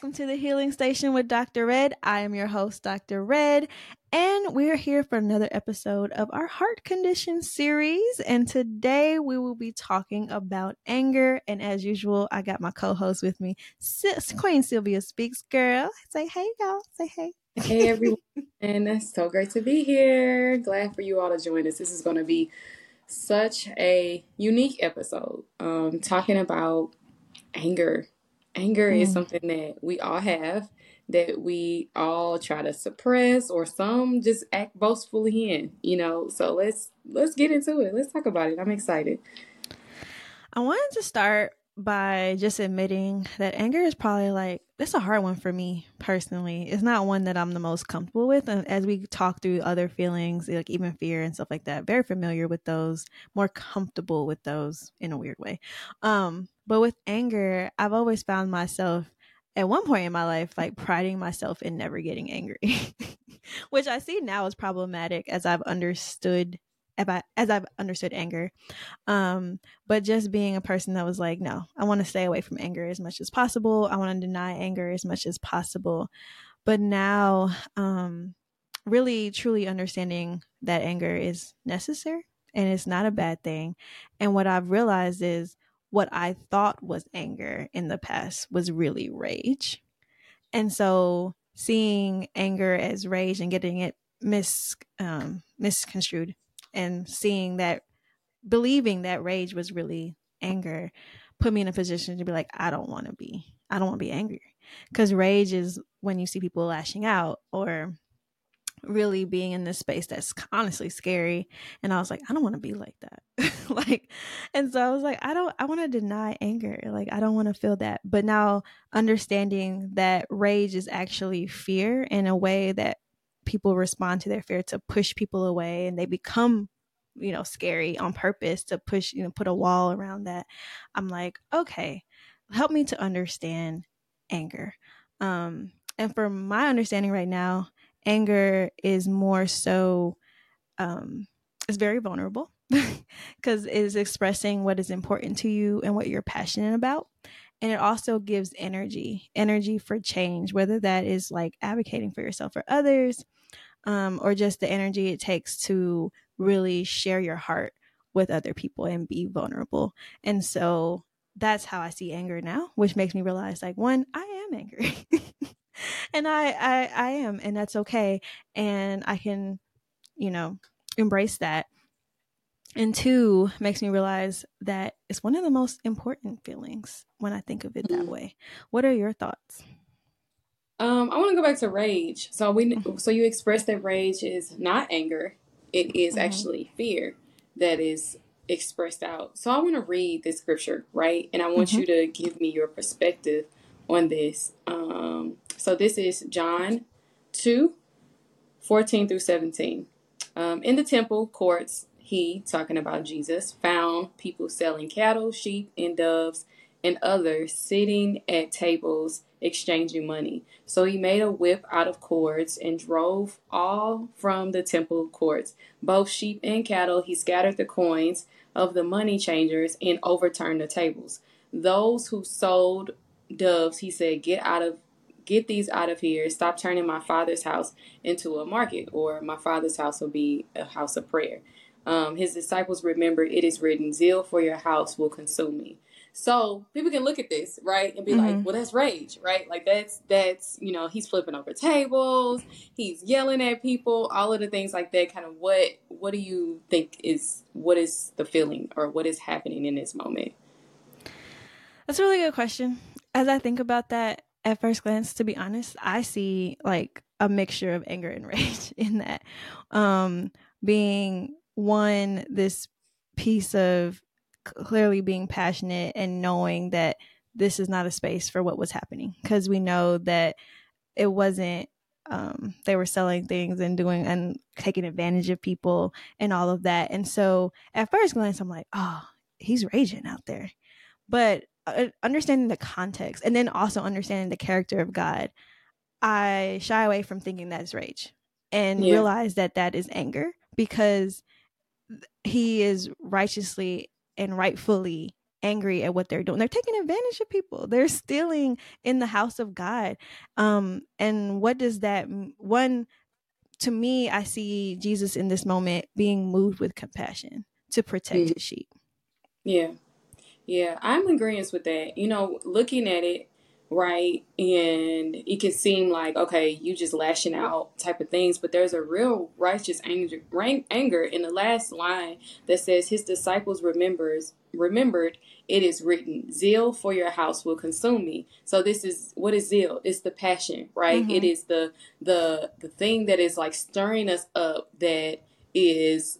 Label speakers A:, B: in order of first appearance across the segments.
A: welcome to the Healing Station with Dr. Red. I am your host, Dr. Red, and we're here for another episode of our heart condition series. And today we will be talking about anger. And as usual, I got my co host with me, Sis, Queen Sylvia Speaks. Girl, say hey, y'all. Say hey.
B: Hey, everyone. and it's so great to be here. Glad for you all to join us. This is going to be such a unique episode um, talking about anger Anger mm. is something that we all have, that we all try to suppress, or some just act boastfully in. You know, so let's let's get into it. Let's talk about it. I'm excited.
A: I wanted to start by just admitting that anger is probably like it's a hard one for me personally. It's not one that I'm the most comfortable with. And as we talk through other feelings, like even fear and stuff like that, very familiar with those, more comfortable with those in a weird way. Um, but with anger, I've always found myself at one point in my life like priding myself in never getting angry, which I see now as problematic as I've understood as I've understood anger. Um, but just being a person that was like, no, I want to stay away from anger as much as possible. I want to deny anger as much as possible. But now, um, really truly understanding that anger is necessary and it's not a bad thing. And what I've realized is what I thought was anger in the past was really rage. And so seeing anger as rage and getting it mis um, misconstrued and seeing that believing that rage was really anger put me in a position to be like i don't want to be i don't want to be angry. Because rage is when you see people lashing out or really being in this space that's honestly scary. And i was like i don't want to be like that. Like and so i was like i don't i want to deny anger. Like i don't want to feel that. But now understanding that rage is actually fear in a way that people respond to their fear to push people away and they become you know scary on purpose to push you know put a wall around that. I'm like okay help me to understand anger. Um and for my understanding right now anger is more so um it's very vulnerable because it is expressing what is important to you and what you're passionate about. And it also gives energy energy for change whether that is like advocating for yourself or others um, or just the energy it takes to really share your heart with other people and be vulnerable. And so that's how I see anger now, which makes me realize like one, I am angry. and I, I I am and that's okay. And I can, you know, embrace that. And two makes me realize that it's one of the most important feelings when I think of it that mm. way. What are your thoughts?
B: Um, I want to go back to rage. So we mm-hmm. so you express that rage is not anger; it is mm-hmm. actually fear that is expressed out. So I want to read this scripture, right? And I want mm-hmm. you to give me your perspective on this. Um, so this is John 2 14 through 17. Um, in the temple courts, he, talking about Jesus, found people selling cattle, sheep, and doves, and others sitting at tables exchanging money. So he made a whip out of cords and drove all from the temple courts, both sheep and cattle. He scattered the coins of the money changers and overturned the tables. Those who sold doves, he said, get out of get these out of here. Stop turning my father's house into a market, or my father's house will be a house of prayer. Um, his disciples remember it is written, Zeal for your house will consume me. So people can look at this, right, and be mm-hmm. like, well, that's rage, right? Like that's that's, you know, he's flipping over tables, he's yelling at people, all of the things like that. Kind of what what do you think is what is the feeling or what is happening in this moment?
A: That's a really good question. As I think about that at first glance, to be honest, I see like a mixture of anger and rage in that. Um being one, this piece of clearly being passionate and knowing that this is not a space for what was happening. Because we know that it wasn't um, they were selling things and doing and taking advantage of people and all of that. And so at first glance i'm like oh he's raging out there. But uh, understanding the context and then also understanding the character of god i shy away from thinking that's rage and yeah. realize that that is anger because he is righteously and rightfully angry at what they're doing. They're taking advantage of people. They're stealing in the house of God. Um, and what does that one to me, I see Jesus in this moment being moved with compassion to protect mm. his sheep.
B: Yeah. Yeah, I'm in agreement with that. You know, looking at it, right? And it can seem like, okay, you just lashing out type of things, but there's a real righteous anger, anger in the last line that says, His disciples remembers remembered it is written zeal for your house will consume me so this is what is zeal it's the passion right mm-hmm. it is the the the thing that is like stirring us up that is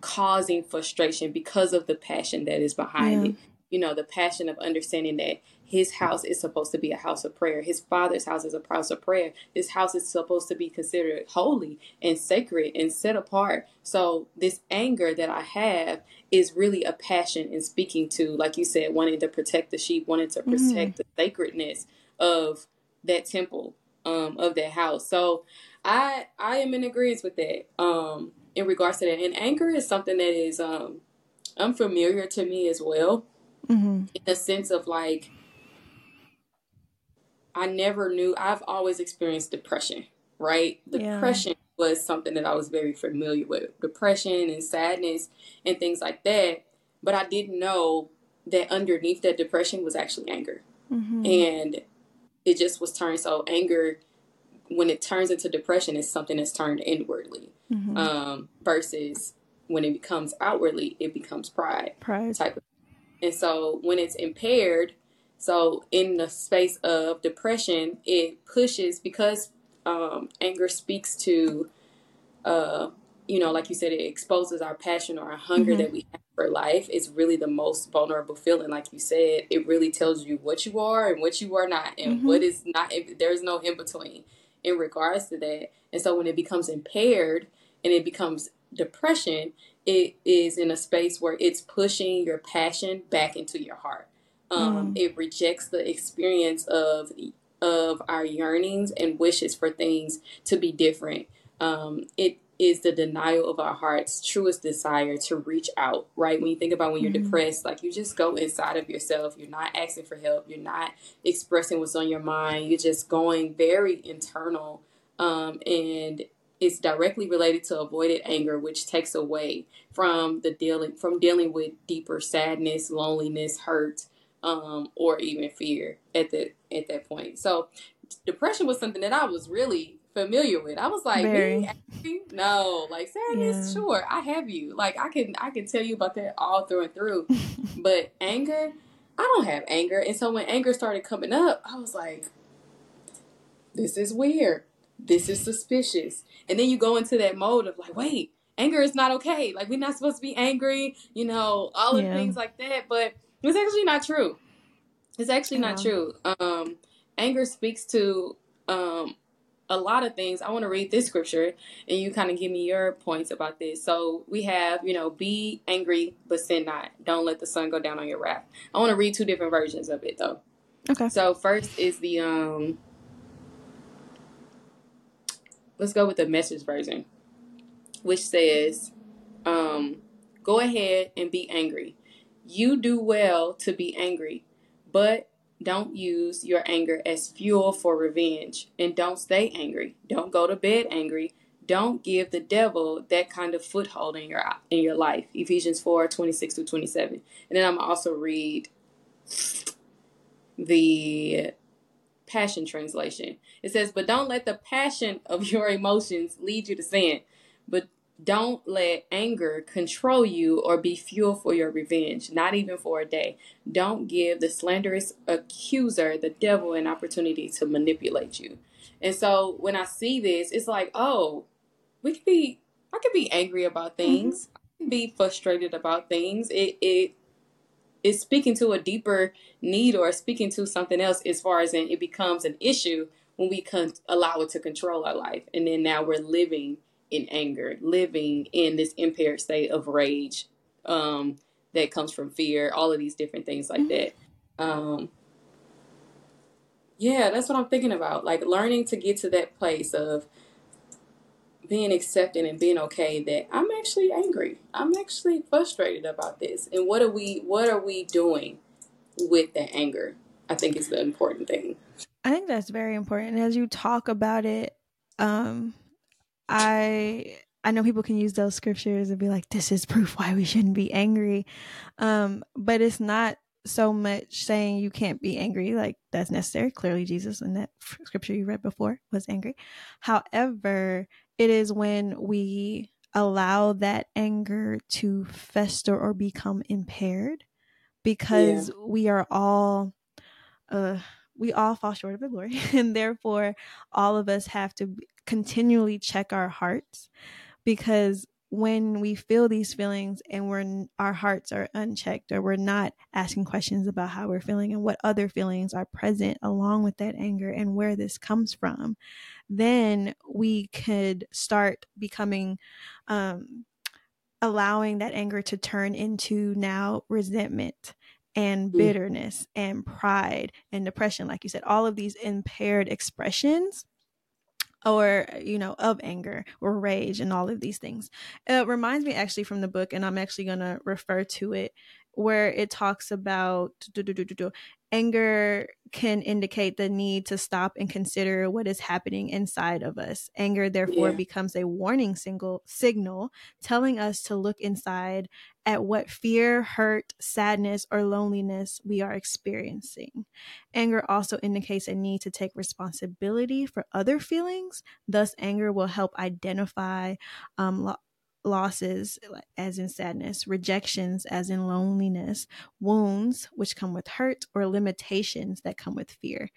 B: causing frustration because of the passion that is behind yeah. it you know the passion of understanding that his house is supposed to be a house of prayer. His father's house is a house of prayer. This house is supposed to be considered holy and sacred and set apart. So this anger that I have is really a passion in speaking to, like you said, wanting to protect the sheep, wanting to protect mm. the sacredness of that temple, um, of that house. So I I am in agreement with that. Um, in regards to that. And anger is something that is um unfamiliar to me as well. Mm-hmm. In the sense of like I never knew. I've always experienced depression, right? Depression yeah. was something that I was very familiar with. Depression and sadness and things like that. But I didn't know that underneath that depression was actually anger. Mm-hmm. And it just was turned so anger when it turns into depression is something that's turned inwardly mm-hmm. um, versus when it becomes outwardly it becomes pride
A: pride
B: type of and so when it's impaired so in the space of depression, it pushes because um, anger speaks to, uh, you know, like you said, it exposes our passion or our hunger mm-hmm. that we have for life. It's really the most vulnerable feeling. Like you said, it really tells you what you are and what you are not, and mm-hmm. what is not. There's no in between in regards to that. And so when it becomes impaired and it becomes depression, it is in a space where it's pushing your passion back into your heart. Um, mm. It rejects the experience of of our yearnings and wishes for things to be different. Um, it is the denial of our heart's truest desire to reach out, right? When you think about when you're mm-hmm. depressed, like you just go inside of yourself. You're not asking for help. You're not expressing what's on your mind. You're just going very internal. Um, and it's directly related to avoided anger, which takes away from the dealing from dealing with deeper sadness, loneliness, hurt, um, or even fear at the at that point. So depression was something that I was really familiar with. I was like, no, like sadness, yeah. sure, I have you. Like I can I can tell you about that all through and through. but anger, I don't have anger. And so when anger started coming up, I was like, this is weird. This is suspicious. And then you go into that mode of like, wait, anger is not okay. Like we're not supposed to be angry, you know, all of yeah. things like that. But it's actually not true. It's actually not true. Um, anger speaks to um, a lot of things. I want to read this scripture and you kind of give me your points about this. So we have, you know, be angry but sin not. Don't let the sun go down on your wrath. I want to read two different versions of it though.
A: Okay.
B: So first is the um let's go with the message version, which says, um, go ahead and be angry. You do well to be angry, but don't use your anger as fuel for revenge. And don't stay angry. Don't go to bed angry. Don't give the devil that kind of foothold in your in your life. Ephesians 4, 26 to 27. And then I'm also read the Passion Translation. It says, But don't let the passion of your emotions lead you to sin, don't let anger control you or be fuel for your revenge, not even for a day. Don't give the slanderous accuser, the devil, an opportunity to manipulate you. And so when I see this, it's like, oh, we could be, I could be angry about mm-hmm. things, mm-hmm. I can be frustrated about things. It, it, is speaking to a deeper need or speaking to something else as far as in, it becomes an issue when we can allow it to control our life. And then now we're living in anger, living in this impaired state of rage um, that comes from fear, all of these different things like mm-hmm. that. Um, yeah, that's what I'm thinking about. Like learning to get to that place of being accepting and being okay that I'm actually angry. I'm actually frustrated about this. And what are we what are we doing with that anger? I think is the important thing.
A: I think that's very important. As you talk about it, um I I know people can use those scriptures and be like, this is proof why we shouldn't be angry. Um, but it's not so much saying you can't be angry, like that's necessary. Clearly, Jesus in that scripture you read before was angry. However, it is when we allow that anger to fester or become impaired because yeah. we are all uh we all fall short of the glory and therefore all of us have to continually check our hearts because when we feel these feelings and we're our hearts are unchecked or we're not asking questions about how we're feeling and what other feelings are present along with that anger and where this comes from then we could start becoming um, allowing that anger to turn into now resentment and mm. bitterness and pride and depression like you said all of these impaired expressions or uh, you know of anger or rage and all of these things. It reminds me actually from the book and i'm actually going to refer to it where it talks about anger can indicate the need to stop and consider what is happening inside of us. Anger, therefore, yeah. becomes a warning single signal telling us to look inside at what fear, hurt, sadness, or loneliness we are experiencing. Anger also indicates a need to take responsibility for other feelings. Thus, anger will help identify um, losses, as in sadness, rejections, as in loneliness, wounds, which come with hurt, or limitations that come with fear,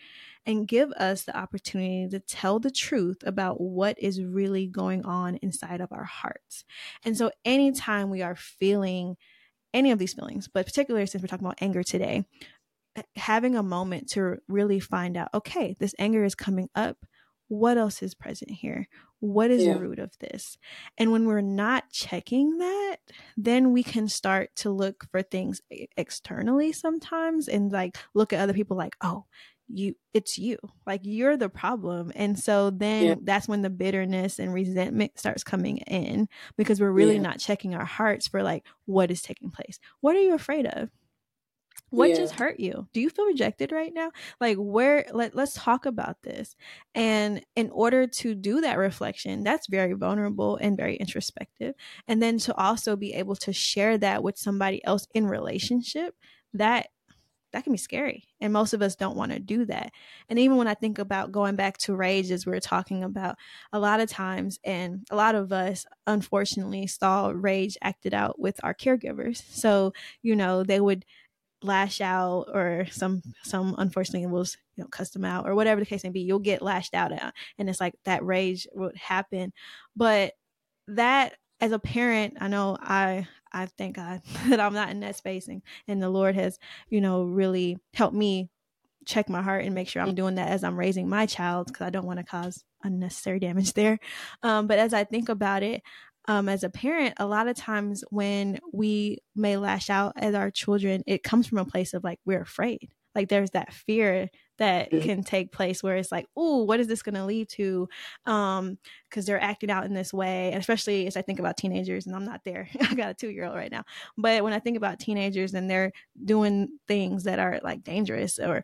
A: and give us the opportunity to tell the truth about what is really going on inside of our hearts. And so, anytime we are feeling any of these feelings, but particularly since we're talking about anger today, having a moment to really find out okay, this anger is coming up what else is present here? What is yeah. the root of this? And when we're not checking that, then we can start to look for things externally sometimes and like look at other people like, oh, you it's you like you're the problem and so then yeah. that's when the bitterness and resentment starts coming in because we're really yeah. not checking our hearts for like what is taking place what are you afraid of what yeah. just hurt you? Do you feel rejected right now? Like where let, let's talk about this. And in order to do that reflection that's very vulnerable and very introspective. And then to also be able to share that with somebody else in relationship that that can be scary. And most of us don't want to do that. And even when i think about going back to rage as we are talking about a lot of times and a lot of us unfortunately saw rage acted out with our caregivers. So you know they would lash out or some some unfortunately will you know cuss them out or whatever the case may be you'll get lashed out at and it's like that rage would happen. But that as a parent i know i i thank god that i'm not in that space and, and the lord has you know really helped me check my heart and make sure i'm doing that as i'm raising my child because i don't want to cause unnecessary damage there. Um, but as i think about it um, as a parent, a lot of times when we may lash out at our children, it comes from a place of like, we're afraid. Like there's that fear that mm-hmm. can take place where it's like, oh, what is this going to lead to? Um, because they're acting out in this way, especially as I think about teenagers, and I'm not there. I got a two year old right now, but when I think about teenagers and they're doing things that are like dangerous or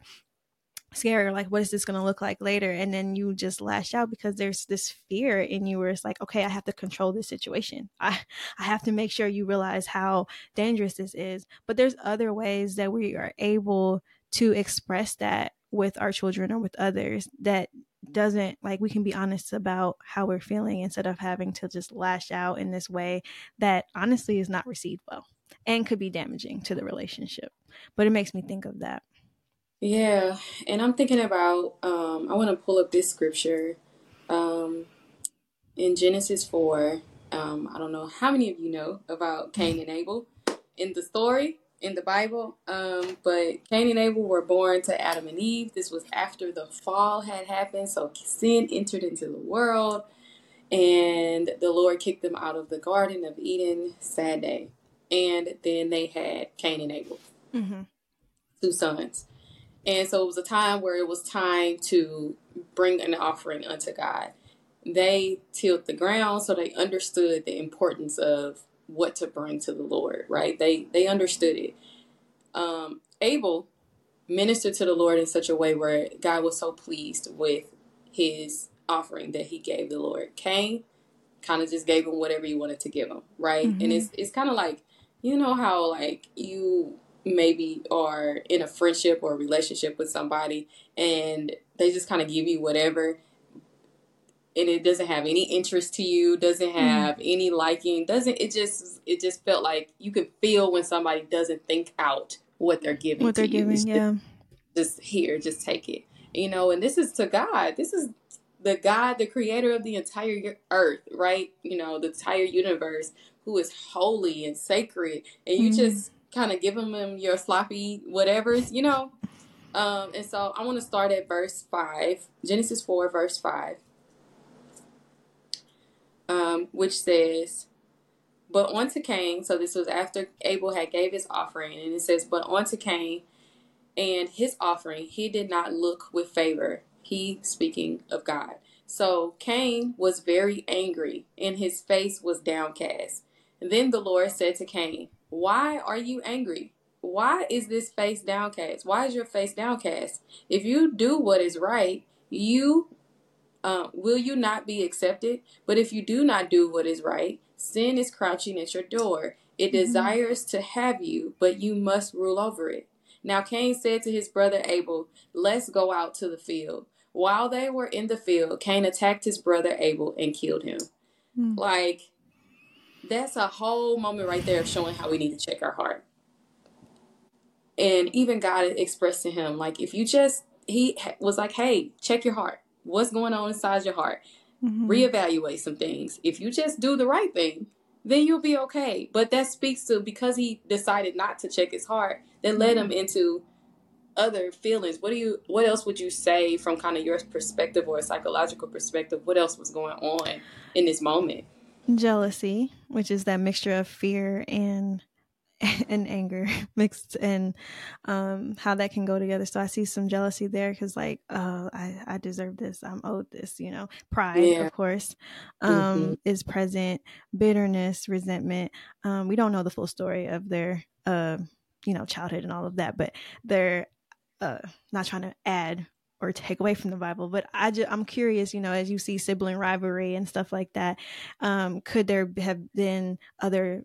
A: scary or like what is this going to look like later? And then you just lash out because there's this fear in you where it's like okay i have to control this situation. I i have to make sure you realize how dangerous this is. But there's other ways that we are able to express that with our children or with others that doesn't like we can be honest about how we're feeling instead of having to just lash out in this way that honestly is not received well and could be damaging to the relationship. But it makes me think of that
B: yeah, and I'm thinking about um, I want to pull up this scripture um, in Genesis 4. Um, I don't know how many of you know about Cain and Abel in the story in the Bible, um, but Cain and Abel were born to Adam and Eve. This was after the fall had happened, so sin entered into the world, and the Lord kicked them out of the Garden of Eden. Sad day, and then they had Cain and Abel, mm-hmm. two sons. And so it was a time where it was time to bring an offering unto God. they tilled the ground, so they understood the importance of what to bring to the Lord, right? They they understood it. Um, Abel ministered to the Lord in such a way where God was so pleased with his offering that he gave the Lord. Cain kind of just gave him whatever he wanted to give him, right? Mm-hmm. And it's it's kind of like you know how like you maybe are in a friendship or a relationship with somebody and they just kind of give you whatever and it doesn't have any interest to you doesn't mm-hmm. have mm-hmm. any liking doesn't it just it just felt like you could feel when somebody doesn't think out what they're giving
A: what they're
B: you.
A: giving just, yeah
B: just here just take it you know and this is to god this is the god the creator of the entire earth right you know the entire universe who is holy and sacred and you mm-hmm. just kind of giving them your sloppy whatevers you know um, and so i want to start at verse 5 genesis 4 verse 5 um, which says, But unto Cain, so this was after Abel had gave his offering, and it says, But unto Cain and his offering he did not look with favor. He speaking of God. So Cain was very angry, and his face was downcast. And then the Lord said to Cain, Why are you angry? Why is this face downcast? Why is your face downcast? If you do what is right, you um, will you not be accepted? But if you do not do what is right, sin is crouching at your door. It mm-hmm. desires to have you, but you must rule over it. Now Cain said to his brother Abel, Let's go out to the field. While they were in the field, Cain attacked his brother Abel and killed him. Mm. Like, that's a whole moment right there of showing how we need to check our heart. And even God expressed to him, like, if you just, he was like, hey, check your heart what's going on inside your heart. Mm-hmm. Reevaluate some things. If you just do the right thing, then you'll be okay. But that speaks to because he decided not to check his heart, that mm-hmm. led him into other feelings. What do you what else would you say from kind of your perspective or a psychological perspective? What else was going on in this moment?
A: Jealousy, which is that mixture of fear and and anger mixed and um how that can go together so i see some jealousy there because like uh i i deserve this i'm owed this you know pride yeah. of course um mm-hmm. is present bitterness resentment um we don't know the full story of their uh you know childhood and all of that but they're uh not trying to add or take away from the Bible. But I just, I'm curious, you know, as you see sibling rivalry and stuff like that, um, could there have been other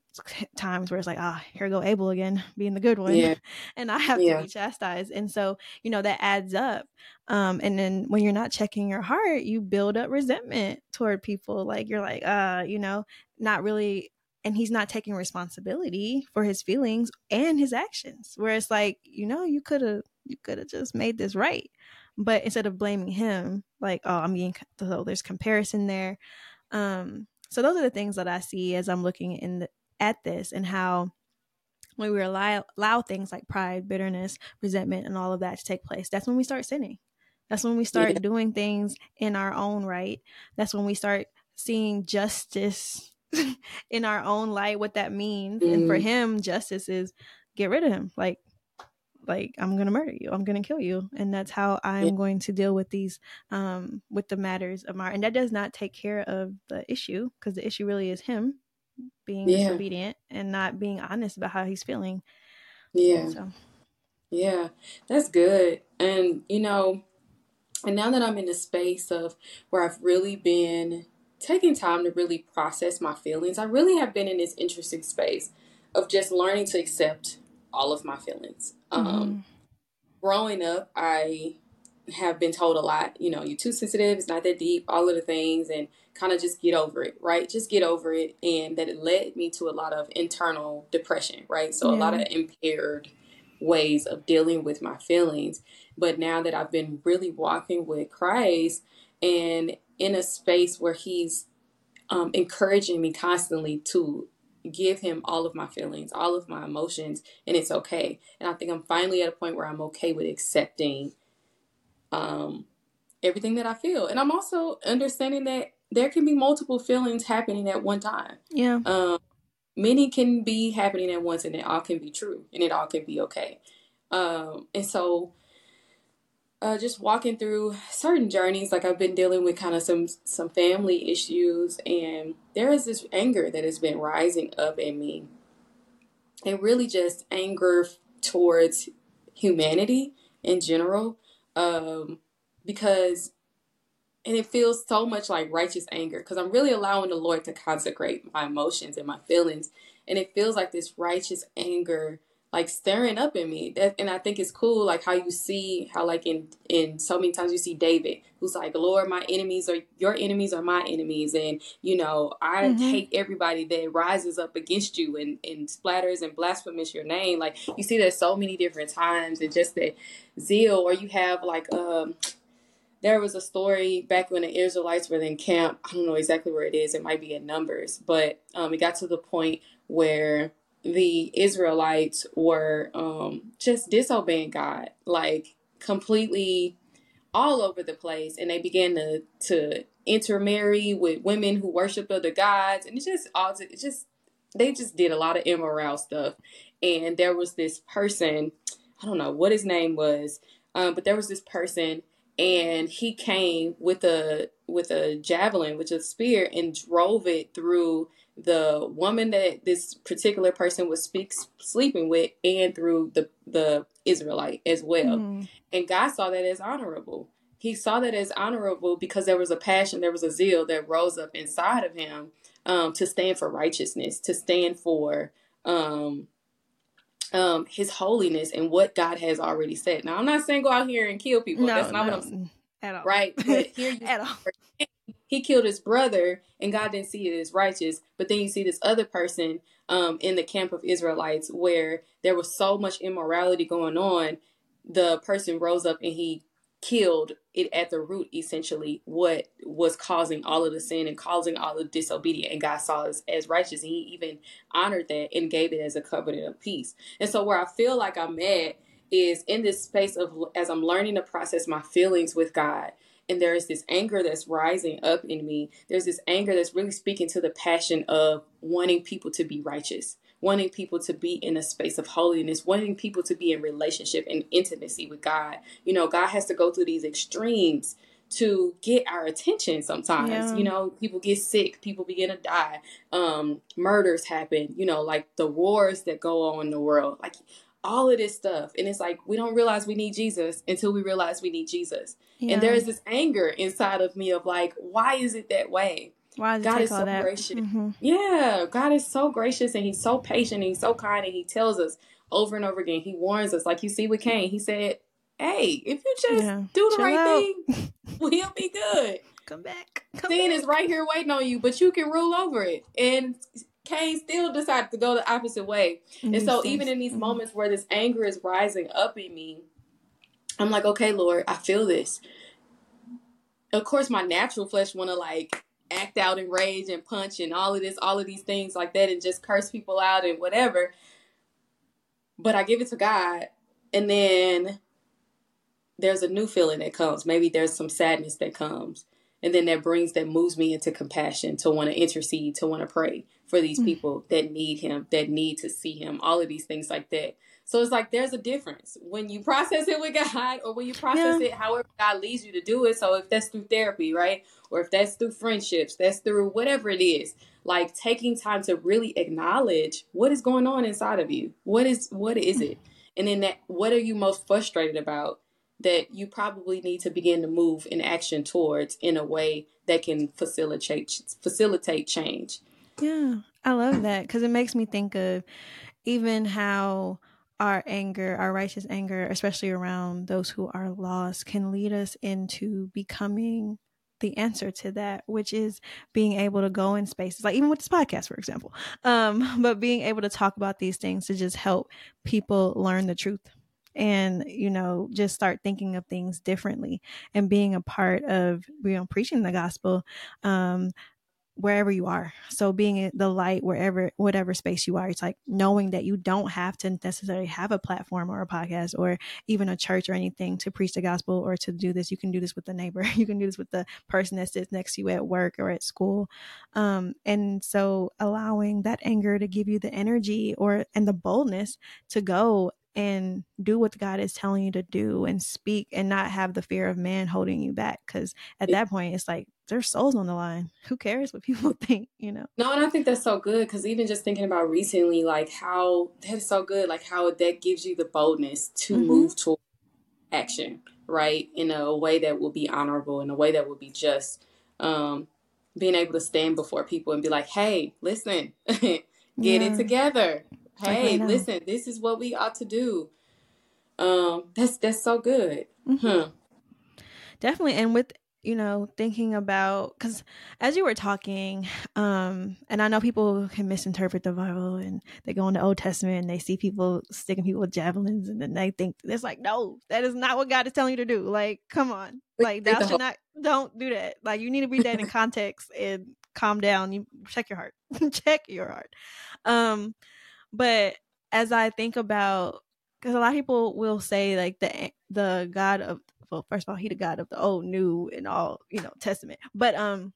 A: times where it's like, ah, here go Abel again, being the good one, yeah. and I have yeah. to be chastised, and so you know that adds up. Um, and then when you're not checking your heart, you build up resentment toward people. Like you're like, uh, you know, not really and he's not taking responsibility for his feelings and his actions where it's like you know you could have you could have just made this right but instead of blaming him like oh i'm being so there's comparison there um so those are the things that i see as i'm looking in the, at this and how when we allow, allow things like pride bitterness resentment and all of that to take place that's when we start sinning that's when we start yeah. doing things in our own right that's when we start seeing justice in our own light what that means mm. and for mm-hmm. him justice is get rid of him like like i'm gonna murder you i'm gonna kill you and that's how i'm yeah. going to deal with these um with the matters of my and that does not take care of the issue because the issue really is him being yeah. disobedient and not being honest about how he's feeling
B: yeah so. yeah that's good and you know and now that i'm in a space of where i've really been taking time to really process my feelings i really have been in this interesting space of just learning to accept all of my feelings. Um, mm-hmm. Growing up, I have been told a lot, you know, you're too sensitive, it's not that deep, all of the things, and kind of just get over it, right? Just get over it. And that it led me to a lot of internal depression, right? So yeah. a lot of impaired ways of dealing with my feelings. But now that I've been really walking with Christ and in a space where He's um, encouraging me constantly to give him all of my feelings, all of my emotions, and it's okay. And I think I'm finally at a point where I'm okay with accepting um, everything that I feel. And I'm also understanding that there can be multiple feelings happening at one time.
A: Yeah.
B: Um, many can be happening at once, and it all can be true, and it all can be okay. Um, and so uh, just walking through certain journeys. Like I've been dealing with kind of some some family issues, and there is this anger that has been rising up in me, and really just anger towards humanity in general, um, because and it feels so much like righteous anger because I'm really allowing the Lord to consecrate my emotions and my feelings, and it feels like this righteous anger like stirring up in me. That, and I think it's cool, like how you see how like in in so many times you see David, who's like, Lord, my enemies are your enemies are my enemies, and you know I mm-hmm. hate everybody that rises up against you and and splatters and blasphemes your name. Like you see that so many different times, and just that zeal. Or you have like um. There was a story back when the Israelites were in camp. I don't know exactly where it is. It might be in Numbers, but um, it got to the point where the Israelites were um, just disobeying God, like completely all over the place, and they began to to intermarry with women who worshiped other gods, and it just all just they just did a lot of immoral stuff. And there was this person, I don't know what his name was, um, but there was this person, and he came with a with a javelin, which is a spear, and drove it through the woman that this particular person was speak, sleeping with and through the the Israelite as well. Mm. And God saw that as honorable. He saw that as honorable because there was a passion, there was a zeal that rose up inside of him um, to stand for righteousness, to stand for um, um, His holiness and what God has already said. Now, I'm not saying go out here and kill people. No, That's not no, what I'm saying. At all. Right? But here you at all he killed his brother and God didn't see it as righteous. But then you see this other person um, in the camp of Israelites where there was so much immorality going on. The person rose up and he killed it at the root, essentially, what was causing all of the sin and causing all the disobedience. And God saw us as righteous. And he even honored that and gave it as a covenant of peace. And so, where I feel like I'm at is in this space of as I'm learning to process my feelings with God and there is this anger that's rising up in me. There's this anger that's really speaking to the passion of wanting people to be righteous, wanting people to be in a space of holiness, wanting people to be in relationship and intimacy with God. You know, God has to go through these extremes to get our attention sometimes yeah. you know people get sick people begin to die um murders happen you know like the wars that go on in the world like all of this stuff. And it's like we don't realize we need Jesus until we realize we need Jesus. Yeah. And there is this anger inside of me of like, why is it that way? Why is God is so that? gracious. Mm-hmm. Yeah, God is so gracious and He's so patient and He's so kind and He tells us over and over again. He warns us, like you see with Cain. He said, "Hey, if you just yeah. do the Chill right out. thing, we'll be good.
A: Come back. Come
B: Sin
A: back.
B: is right here waiting on you, but you can rule over it." And Cain still decided to go the opposite way. Mm-hmm. And so even in these mm-hmm. moments where this anger is rising up in me, I'm like, okay, Lord, I feel this. Of course, my natural flesh want to like act out in rage and punch and all of this, all of these things like that, and just curse people out and whatever. But I give it to God, and then there's a new feeling that comes. Maybe there's some sadness that comes and then that brings that moves me into compassion to want to intercede to want to pray for these mm-hmm. people that need him that need to see him all of these things like that so it's like there's a difference when you process it with god or when you process yeah. it however god leads you to do it so if that's through therapy right or if that's through friendships that's through whatever it is like taking time to really acknowledge what is going on inside of you what is what is it and then that what are you most frustrated about that you probably need to begin to move in action towards in a way that can facilitate facilitate change.
A: Yeah, I love that because it makes me think of even how our anger, our righteous anger, especially around those who are lost, can lead us into becoming the answer to that, which is being able to go in spaces like even with this podcast, for example, um, but being able to talk about these things to just help people learn the truth and you know just start thinking of things differently and being a part of you know preaching the gospel um wherever you are. So being in the light wherever whatever space you are it's like knowing that you don't have to necessarily have a platform or a podcast or even a church or anything to preach the gospel or to do this. You can do this with the neighbor. You can do this with the person that sits next to you at work or at school. Um, and so allowing that anger to give you the energy or and the boldness to go and do what God is telling you to do and speak and not have the fear of man holding you back. Cause at that point, it's like there's souls on the line. Who cares what people think, you know?
B: No, and I think that's so good because even just thinking about recently, like how that's so good, like how that gives you the boldness to mm-hmm. move toward action, right? In a way that will be honorable, in a way that will be just. Um, being able to stand before people and be like, hey, listen, get yeah. it together. Hey, listen, this is what we ought to do. Um, that's that's so good. Mm-hmm. Huh.
A: Definitely, and with you know thinking about because as you were talking um and i know people can misinterpret the bible and they go in the old testament and they see people sticking people with javelins and then they think it's like no that is not what god is telling you to do like come on like thou should not don't do that like you need to read that in context and calm down you check your heart check your heart um but as I think about, because a lot of people will say like the the God of well, first of all, he the God of the old, new, and all you know Testament. But um,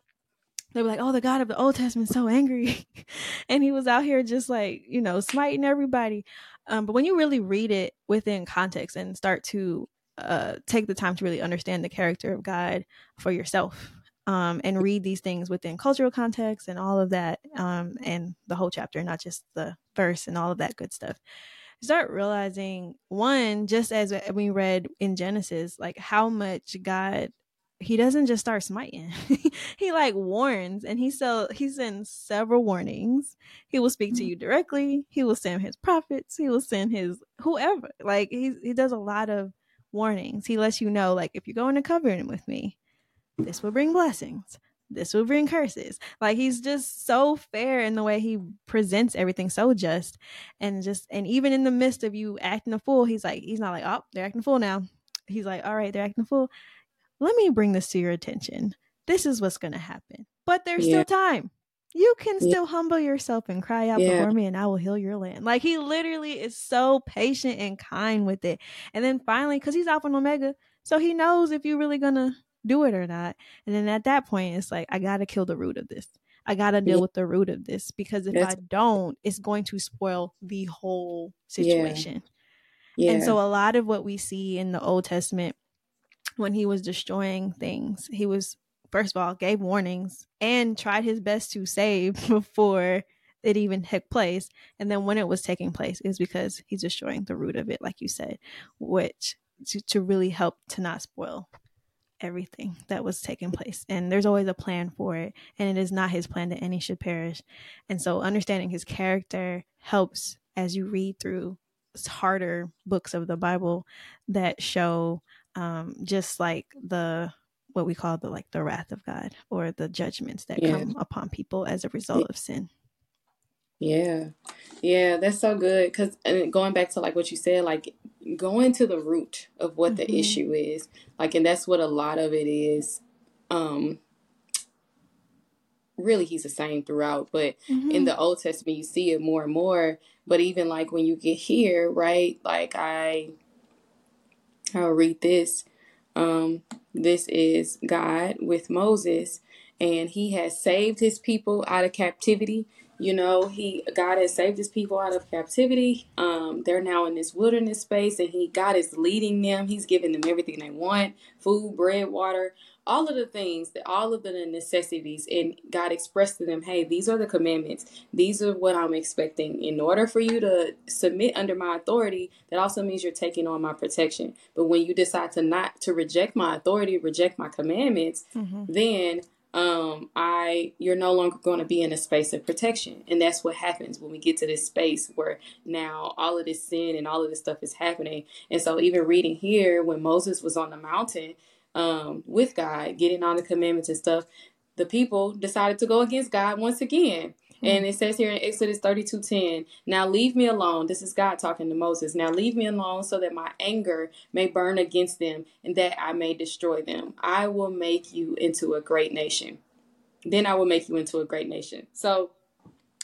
A: they were like, oh, the God of the Old Testament so angry, and he was out here just like you know smiting everybody. Um, but when you really read it within context and start to uh, take the time to really understand the character of God for yourself, um, and read these things within cultural context and all of that, um, and the whole chapter, not just the verse and all of that good stuff. Start realizing one, just as we read in Genesis, like how much God he doesn't just start smiting. he like warns and he so he sends several warnings. He will speak to mm-hmm. you directly. He will send his prophets. He will send his whoever. Like he he does a lot of warnings. He lets you know like if you're going to covenant with me, this will bring blessings this will bring curses like he's just so fair in the way he presents everything so just and just and even in the midst of you acting a fool he's like he's not like oh they're acting a fool now he's like all right they're acting a fool let me bring this to your attention this is what's going to happen but there's yeah. still time you can yeah. still humble yourself and cry out yeah. before me and I will heal your land. Like he literally is so patient and kind with it. And then finally, because he's Alpha and Omega, so he knows if you're really gonna do it or not. And then at that point, it's like, I got to kill the root of this. I got to deal with the root of this because if I don't, it's going to spoil the whole situation. Yeah. yeah. And so a lot of what we see in the Old Testament when he was destroying things, he was first of all gave warnings and tried his best to save before it even took place. And then when it was taking place, is because he's destroying the root of it, like you said, which to, to really help to not spoil everything that was taking place and there's always a plan for it and it is not his plan that any should perish and so understanding his character helps as you read through harder books of the bible that show um, just like the what we call the like the wrath of god or the judgments that yeah. come upon people as a result of sin
B: yeah yeah that's so good because and going back to like what you said like going to the root of what mm-hmm. the issue is like and that's what a lot of it is um really he's the same throughout but mm-hmm. in the old testament you see it more and more but even like when you get here right like i i'll read this um this is god with moses and he has saved his people out of captivity you know, he God has saved his people out of captivity. Um, they're now in this wilderness space, and he God is leading them. He's giving them everything they want: food, bread, water, all of the things that all of the necessities. And God expressed to them, "Hey, these are the commandments. These are what I'm expecting. In order for you to submit under my authority, that also means you're taking on my protection. But when you decide to not to reject my authority, reject my commandments, mm-hmm. then." Um, I you're no longer going to be in a space of protection, and that's what happens when we get to this space where now all of this sin and all of this stuff is happening. And so, even reading here, when Moses was on the mountain um, with God, getting all the commandments and stuff, the people decided to go against God once again. And it says here in Exodus 32 10, now leave me alone. This is God talking to Moses. Now leave me alone so that my anger may burn against them and that I may destroy them. I will make you into a great nation. Then I will make you into a great nation. So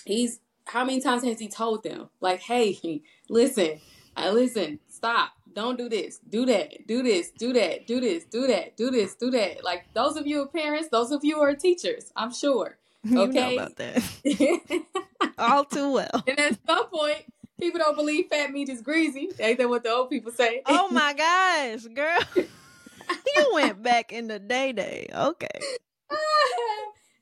B: he's, how many times has he told them? Like, hey, listen, I uh, listen, stop. Don't do this. Do that. Do this. Do that. Do this. Do that. Do this. Do that. Like those of you are parents, those of you are teachers, I'm sure. Okay.
A: You know about that. All too well.
B: And at some point, people don't believe fat meat is greasy. Ain't that what the old people say?
A: oh my gosh, girl. you went back in the day day. Okay.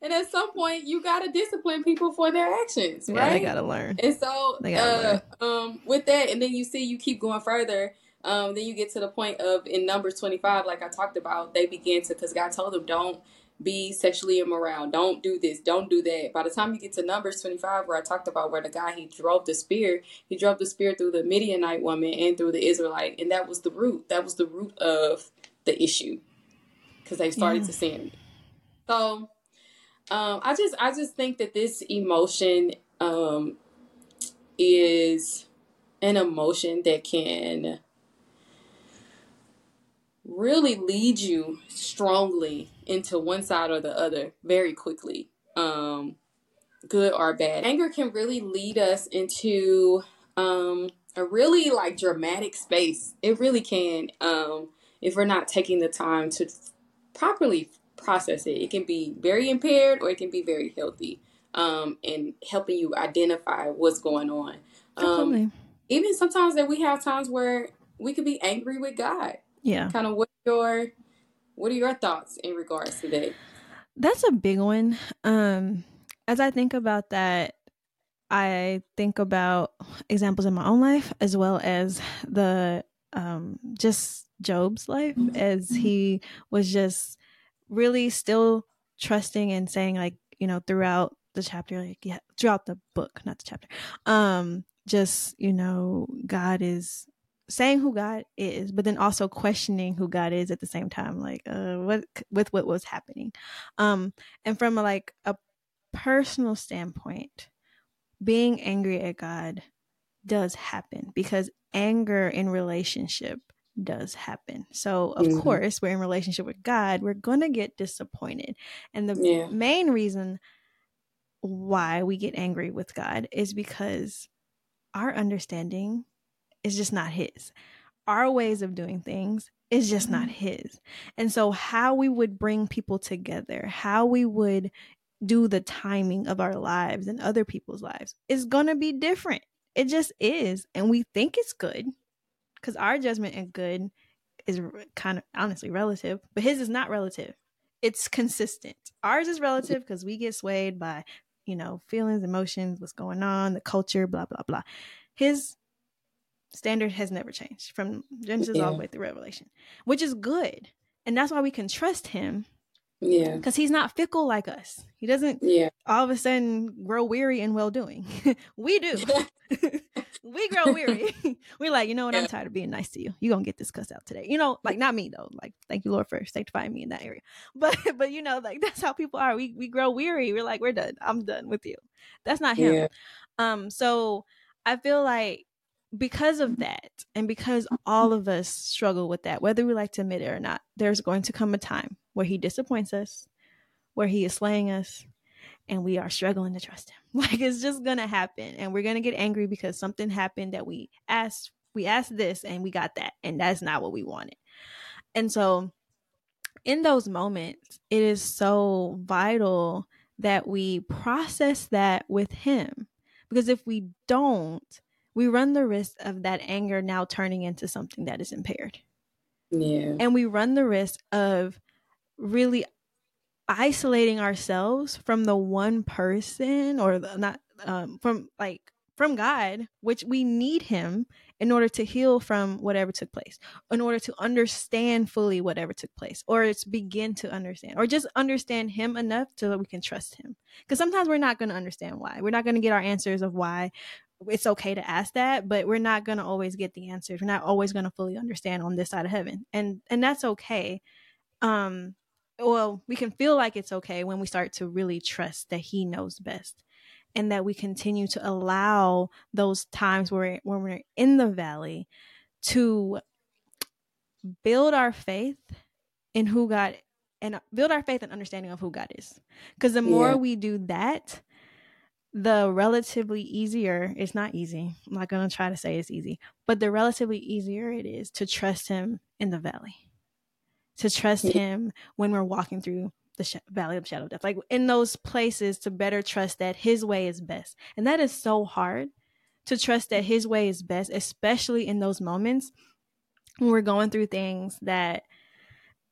B: and at some point you gotta discipline people for their actions, right?
A: Yeah, they gotta learn.
B: And so uh, um with that, and then you see you keep going further. Um, then you get to the point of in Numbers 25, like I talked about, they began to, because God told them, don't be sexually immoral. Don't do this. Don't do that. By the time you get to Numbers 25, where I talked about where the guy he drove the spear, he drove the spear through the Midianite woman and through the Israelite, and that was the root. That was the root of the issue because they started yeah. to sin. So, um, I just I just think that this emotion um, is an emotion that can really lead you strongly into one side or the other very quickly, um, good or bad. Anger can really lead us into um, a really like dramatic space. It really can um, if we're not taking the time to properly process it. It can be very impaired or it can be very healthy um, and helping you identify what's going on. Um, even sometimes that we have times where we could be angry with God
A: yeah.
B: Kind of what your what are your thoughts in regards to that?
A: That's a big one. Um as I think about that, I think about examples in my own life as well as the um just Job's life as he was just really still trusting and saying like, you know, throughout the chapter like yeah, throughout the book, not the chapter. Um just, you know, God is saying who God is, but then also questioning who God is at the same time, like uh, what with what was happening. Um, and from a, like a personal standpoint, being angry at God does happen because anger in relationship does happen. So of mm-hmm. course, we're in relationship with God, we're going to get disappointed. And the yeah. main reason why we get angry with God is because our understanding is just not his. Our ways of doing things is just not mm-hmm. his. And so, how we would bring people together, how we would do the timing of our lives and other people's lives is going to be different. It just is. And we think it's good because our judgment and good is kind of honestly relative, but his is not relative. It's consistent. Ours is relative because we get swayed by, you know, feelings, emotions, what's going on, the culture, blah, blah, blah. His standard has never changed from Genesis yeah. all the way through Revelation, which is good. And that's why we can trust him.
B: Yeah.
A: Because he's not fickle like us. He doesn't
B: yeah.
A: all of a sudden grow weary in well doing. we do. we grow weary. We're like, you know what? I'm tired of being nice to you. You're gonna get this cuss out today. You know, like not me though. Like, thank you, Lord, for sanctifying me in that area. But but you know, like that's how people are. We we grow weary. We're like, we're done. I'm done with you. That's not him. Yeah. Um, so I feel like because of mm-hmm. that, and because all of us struggle with that, whether we like to admit it or not, there's going to come a time where he disappoints us, where he is slaying us, and we are struggling to trust him. Like it's just gonna happen, and we're gonna get angry because something happened that we asked. We asked this, and we got that, and that's not what we wanted. And so, in those moments, it is so vital that we process that with him, because if we don't, we run the risk of that anger now turning into something that is impaired.
B: Yeah.
A: And we run the risk of really isolating ourselves from the one person or the, not um, from like from God, which we need him in order to heal from whatever took place, in order to understand fully whatever took place, or to begin to understand, or just understand him enough so that we can trust him. Because sometimes we're not going to understand why. We're not going to get our answers of why it's okay to ask that but we're not going to always get the answers. We're not always going to fully understand on this side of heaven and and that's okay. Um well we can feel like it's okay when we start to really trust that he knows best and that we continue to allow those times where when we're in the valley to build our faith in who God and build our faith and understanding of who God is. Because the more yeah. we do that the relatively easier it's not easy i'm not going to try to say it's easy but the relatively easier it is to trust him in the valley. To trust him when we're walking through the sh- valley of shadow death like in those places to better trust that his way is best. And that is so hard to trust that his way is best, especially in those moments when we're going through things that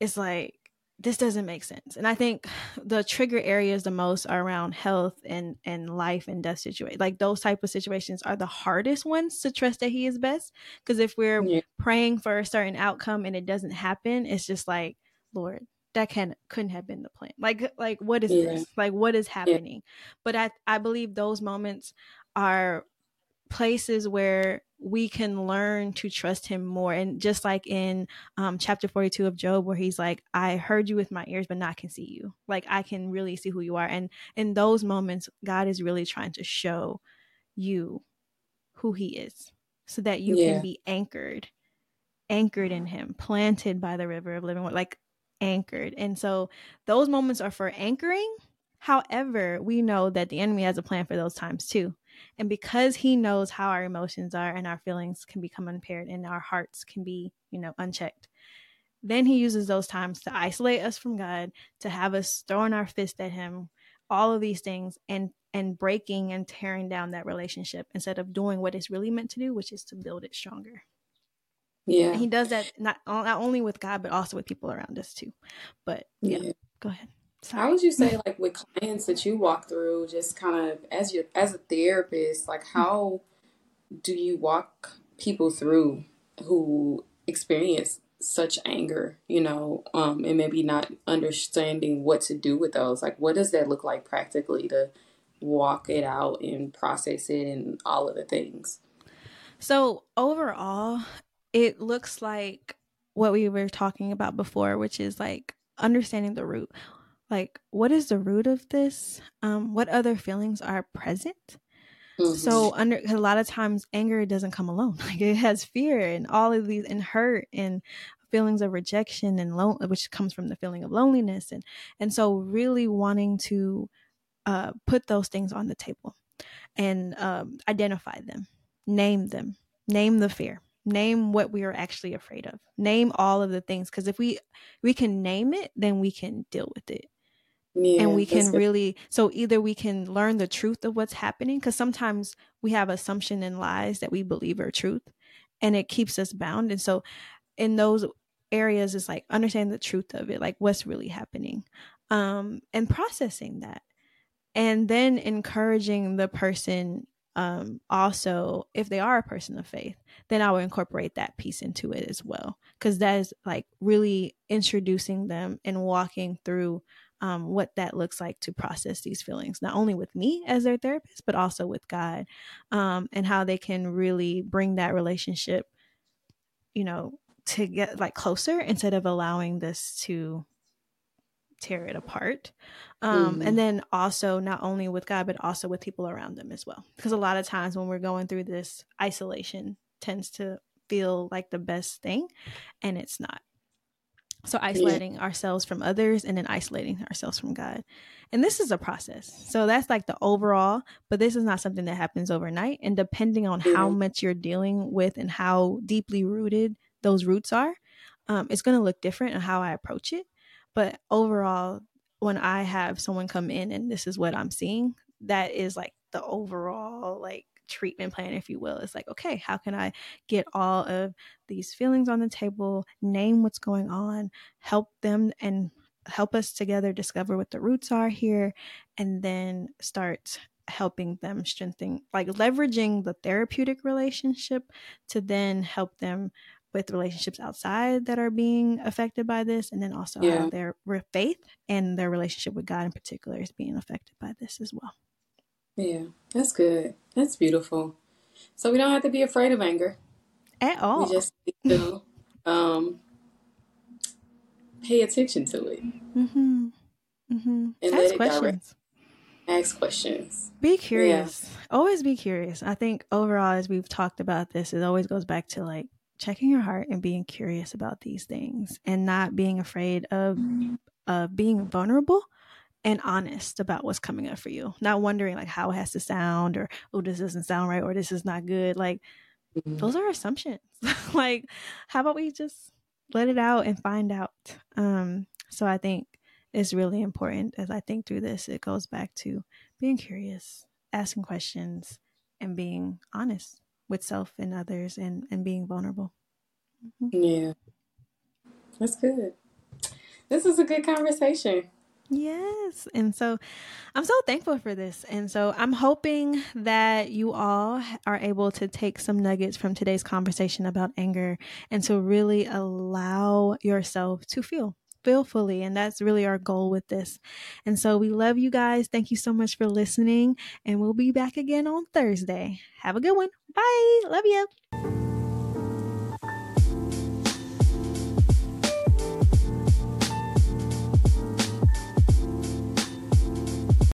A: it's like this doesn't make sense. And I think the trigger areas the most are around health and and life and death situation. Like those type of situations are the hardest ones to trust that he is best. Because if we're yeah. praying for a certain outcome and it doesn't happen, it's just like, Lord, that can couldn't have been the plan. Like like what is yeah. this? Like what is happening? Yeah. But I I believe those moments are places where we can learn to trust him more. And just like in um, chapter 42 of Job where he's like i heard you with my ears but not can see you. Like i can really see who you are. And in those moments god is really trying to show you who he is so that you yeah. can be anchored anchored in him planted by the river of living water like anchored. And so those moments are for anchoring. However we know that the enemy has a plan for those times too and because he knows how our emotions are and our feelings can become impaired and our hearts can be, you know, unchecked, then he uses those times to isolate us from God, to have us throwing our fist at him, all of these things and and breaking and tearing down that relationship instead of doing what it's really meant to do, which is to build it stronger. Yeah. And he does that not not only with God but also with people around us too. But yeah, yeah. go ahead.
B: Sorry. How would you say, like, with clients that you walk through, just kind of as your as a therapist, like, how do you walk people through who experience such anger, you know, um, and maybe not understanding what to do with those? Like, what does that look like practically to walk it out and process it and all of the things?
A: So overall, it looks like what we were talking about before, which is like understanding the root like what is the root of this? Um what other feelings are present? Mm-hmm. so under a lot of times anger doesn't come alone. Like it has fear and all of these and hurt and feelings of rejection and lone which comes from the feeling of loneliness and and so really wanting to uh put those things on the table and um identify them name them name the fear name what we are actually afraid of name all of the things. Because if we we can name it then we can deal with it yeah, and we can really so either we can learn the truth of what's happening because sometimes we have assumption and lies that we believe are truth and it keeps us bound and so in those areas it's like understanding the truth of it like what's really happening um and processing that and then encouraging the person um also if they are a person of faith then i will incorporate that piece into it as well because that is like really introducing them and walking through um, what that looks like to process these feelings, not only with me as their therapist, but also with God, um, and how they can really bring that relationship, you know, to get like closer instead of allowing this to tear it apart. Um, mm-hmm. And then also, not only with God, but also with people around them as well. Because a lot of times when we're going through this, isolation tends to feel like the best thing, and it's not. So isolating yeah. ourselves from others and then isolating ourselves from God. And this is a process. So that's like the overall, but this is not something that happens overnight. And depending on yeah. how much you're dealing with and how deeply rooted those roots are, um, it's going to look different on how I approach it. But overall, when I have someone come in and this is what I'm seeing, that is like the overall like treatment plan, if you will. It's like, okay, how can I get all of these feelings on the table, name what's going on, help them and help us together discover what the roots are here, and then start helping them strengthen, like leveraging the therapeutic relationship to then help them with relationships outside that are being affected by this, and then also yeah. how their faith and their relationship with God in particular is being affected by this as well.
B: Yeah, that's good. That's beautiful. So we don't have to be afraid of anger
A: at all.
B: We just need to um, pay attention to it. Mm-hmm.
A: Mm-hmm. And Ask questions.
B: Ask questions.
A: Be curious. Yeah. Always be curious. I think overall, as we've talked about this, it always goes back to like checking your heart and being curious about these things and not being afraid of of being vulnerable and honest about what's coming up for you. Not wondering like how it has to sound or oh this doesn't sound right or this is not good. Like mm-hmm. those are assumptions. like how about we just let it out and find out. Um so I think it's really important as I think through this it goes back to being curious, asking questions, and being honest with self and others and, and being vulnerable.
B: Mm-hmm. Yeah. That's good. This is a good conversation.
A: Yes. And so I'm so thankful for this. And so I'm hoping that you all are able to take some nuggets from today's conversation about anger and to really allow yourself to feel. Feel fully. And that's really our goal with this. And so we love you guys. Thank you so much for listening. And we'll be back again on Thursday. Have a good one. Bye. Love you.